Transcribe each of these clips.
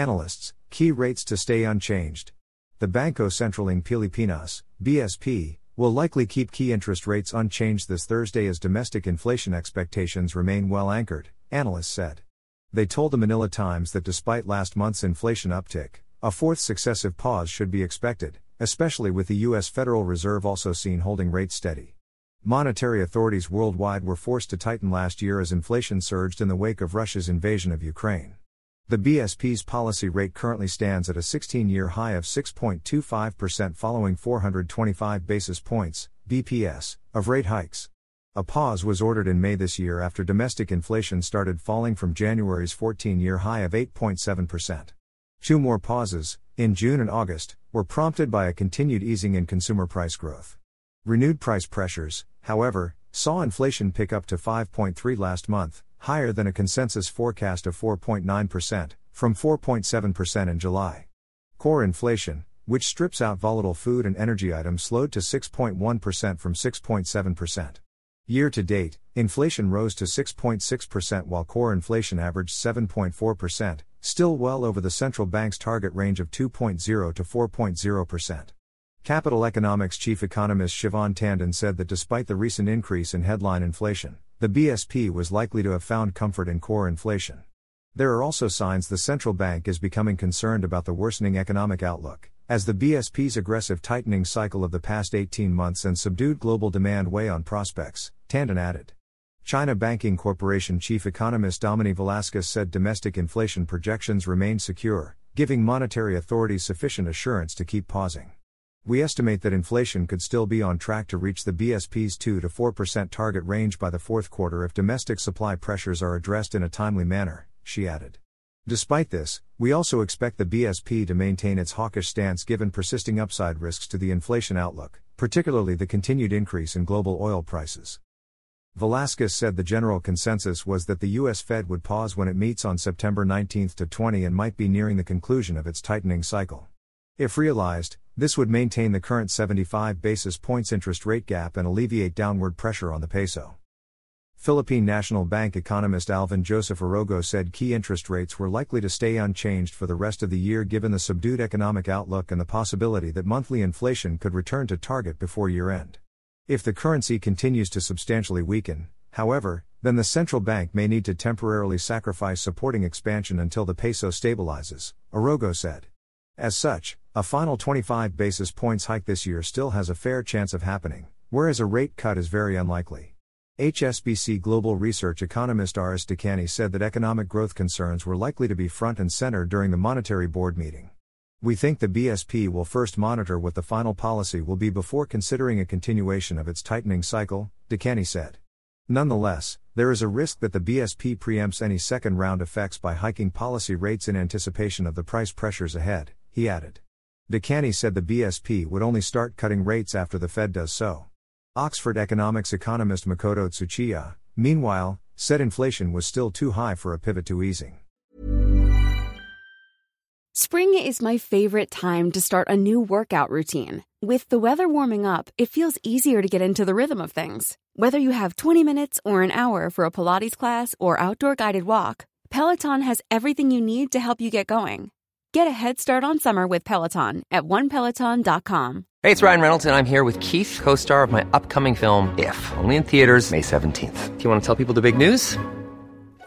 Analysts, key rates to stay unchanged. The Bangko Sentral ng Pilipinas, BSP, will likely keep key interest rates unchanged this Thursday as domestic inflation expectations remain well anchored, analysts said. They told the Manila Times that despite last month's inflation uptick, a fourth successive pause should be expected, especially with the U.S. Federal Reserve also seen holding rates steady. Monetary authorities worldwide were forced to tighten last year as inflation surged in the wake of Russia's invasion of Ukraine. The BSP's policy rate currently stands at a 16 year high of 6.25% following 425 basis points, BPS, of rate hikes. A pause was ordered in May this year after domestic inflation started falling from January's 14 year high of 8.7%. Two more pauses, in June and August, were prompted by a continued easing in consumer price growth. Renewed price pressures, however, saw inflation pick up to 5.3 last month, higher than a consensus forecast of 4.9%, from 4.7% in July. Core inflation, which strips out volatile food and energy items, slowed to 6.1% from 6.7%. Year to date, inflation rose to 6.6% while core inflation averaged 7.4%, still well over the central bank's target range of 2.0 to 4.0%. Capital Economics chief economist Shivaan Tandon said that despite the recent increase in headline inflation, the BSP was likely to have found comfort in core inflation. There are also signs the central bank is becoming concerned about the worsening economic outlook, as the BSP's aggressive tightening cycle of the past 18 months and subdued global demand weigh on prospects, Tandon added. China Banking Corporation chief economist Domini Velasquez said domestic inflation projections remain secure, giving monetary authorities sufficient assurance to keep pausing. We estimate that inflation could still be on track to reach the BSP's 2 to 4% target range by the fourth quarter if domestic supply pressures are addressed in a timely manner, she added. Despite this, we also expect the BSP to maintain its hawkish stance given persisting upside risks to the inflation outlook, particularly the continued increase in global oil prices. Velasquez said the general consensus was that the U.S. Fed would pause when it meets on September 19 to 20 and might be nearing the conclusion of its tightening cycle. If realized, this would maintain the current 75 basis points interest rate gap and alleviate downward pressure on the peso. Philippine National Bank economist Alvin Joseph Arogo said key interest rates were likely to stay unchanged for the rest of the year given the subdued economic outlook and the possibility that monthly inflation could return to target before year end. If the currency continues to substantially weaken, however, then the central bank may need to temporarily sacrifice supporting expansion until the peso stabilizes, Arogo said. As such, a final 25 basis points hike this year still has a fair chance of happening, whereas a rate cut is very unlikely. HSBC Global Research economist Aris Dacanay said that economic growth concerns were likely to be front and center during the Monetary Board meeting. We think the BSP will first monitor what the final policy will be before considering a continuation of its tightening cycle, Dacanay said. Nonetheless, there is a risk that the BSP preempts any second round effects by hiking policy rates in anticipation of the price pressures ahead, he added. Dacanay said the BSP would only start cutting rates after the Fed does so. Oxford economics economist Makoto Tsuchiya, meanwhile, said inflation was still too high for a pivot to easing. Spring is my favorite time to start a new workout routine. With the weather warming up, it feels easier to get into the rhythm of things. Whether you have 20 minutes or an hour for a Pilates class or outdoor guided walk, Peloton has everything you need to help you get going. Get a head start on summer with Peloton at onepeloton.com. Hey, it's Ryan Reynolds, and I'm here with Keith, co star of my upcoming film, If, only in theaters, May 17th. Do you want to tell people the big news?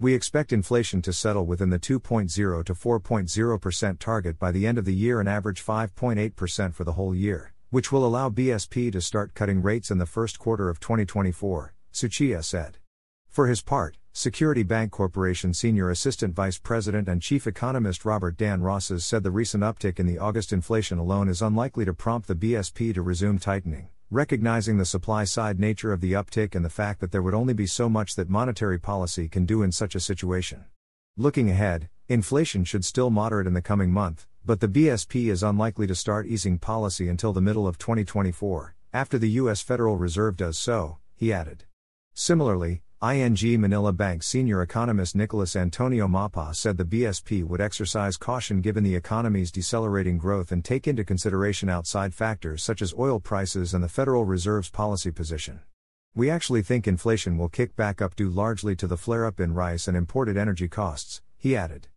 We expect inflation to settle within the 2.0 to 4.0% target by the end of the year and average 5.8% for the whole year, which will allow BSP to start cutting rates in the first quarter of 2024, Tsuchiya said. For his part, Security Bank Corporation Senior Assistant Vice President and Chief Economist Robert Dan Roces said the recent uptick in the August inflation alone is unlikely to prompt the BSP to resume tightening recognizing the supply side nature of the uptick and the fact that there would only be so much that monetary policy can do in such a situation. Looking ahead, inflation should still moderate in the coming month, but the BSP is unlikely to start easing policy until the middle of 2024, after the U.S. Federal Reserve does so, he added. Similarly, ING Manila Bank senior economist Nicholas Antonio Mapa said the BSP would exercise caution given the economy's decelerating growth and take into consideration outside factors such as oil prices and the Federal Reserve's policy position. We actually think inflation will kick back up due largely to the flare up in rice and imported energy costs, he added.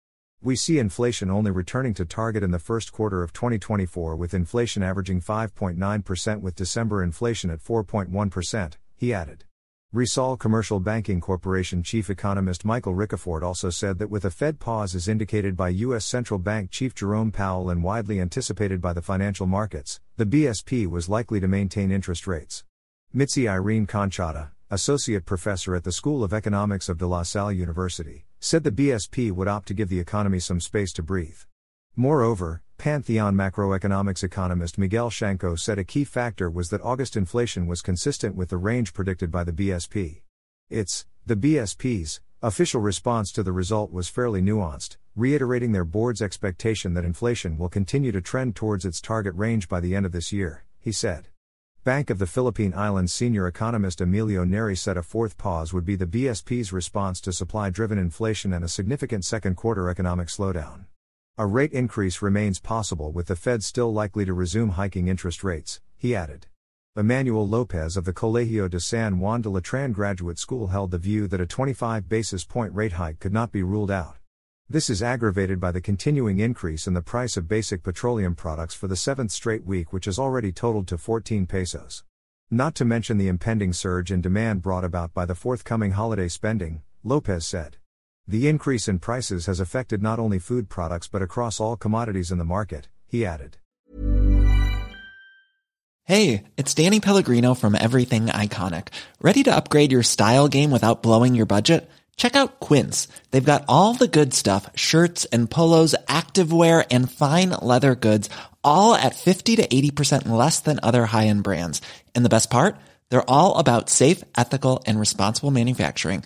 We see inflation only returning to target in the first quarter of 2024 with inflation averaging 5.9% with December inflation at 4.1%, he added. Rizal Commercial Banking Corporation chief economist Michael Ricafort also said that with a Fed pause as indicated by U.S. Central Bank Chief Jerome Powell and widely anticipated by the financial markets, the BSP was likely to maintain interest rates. Mitzi Irene Conchada, associate professor at the School of Economics of De La Salle University, said the BSP would opt to give the economy some space to breathe. Moreover, Pantheon macroeconomics economist Miguel Chanco said a key factor was that August inflation was consistent with the range predicted by the BSP. Its, the BSP's, official response to the result was fairly nuanced, reiterating their board's expectation that inflation will continue to trend towards its target range by the end of this year, he said. Bank of the Philippine Islands senior economist Emilio Neri said a fourth pause would be the BSP's response to supply driven inflation and a significant second quarter economic slowdown. A rate increase remains possible with the Fed still likely to resume hiking interest rates, he added. Emmanuel Lopez of the Colegio de San Juan de Letran Graduate School held the view that a 25 basis point rate hike could not be ruled out. This is aggravated by the continuing increase in the price of basic petroleum products for the seventh straight week, which has already totaled to 14 pesos. Not to mention the impending surge in demand brought about by the forthcoming holiday spending, Lopez said. The increase in prices has affected not only food products but across all commodities in the market, he added. Hey, it's Danny Pellegrino from Everything Iconic. Ready to upgrade your style game without blowing your budget? Check out Quince. They've got all the good stuff shirts and polos, activewear, and fine leather goods, all at 50 to 80% less than other high end brands. And the best part? They're all about safe, ethical, and responsible manufacturing.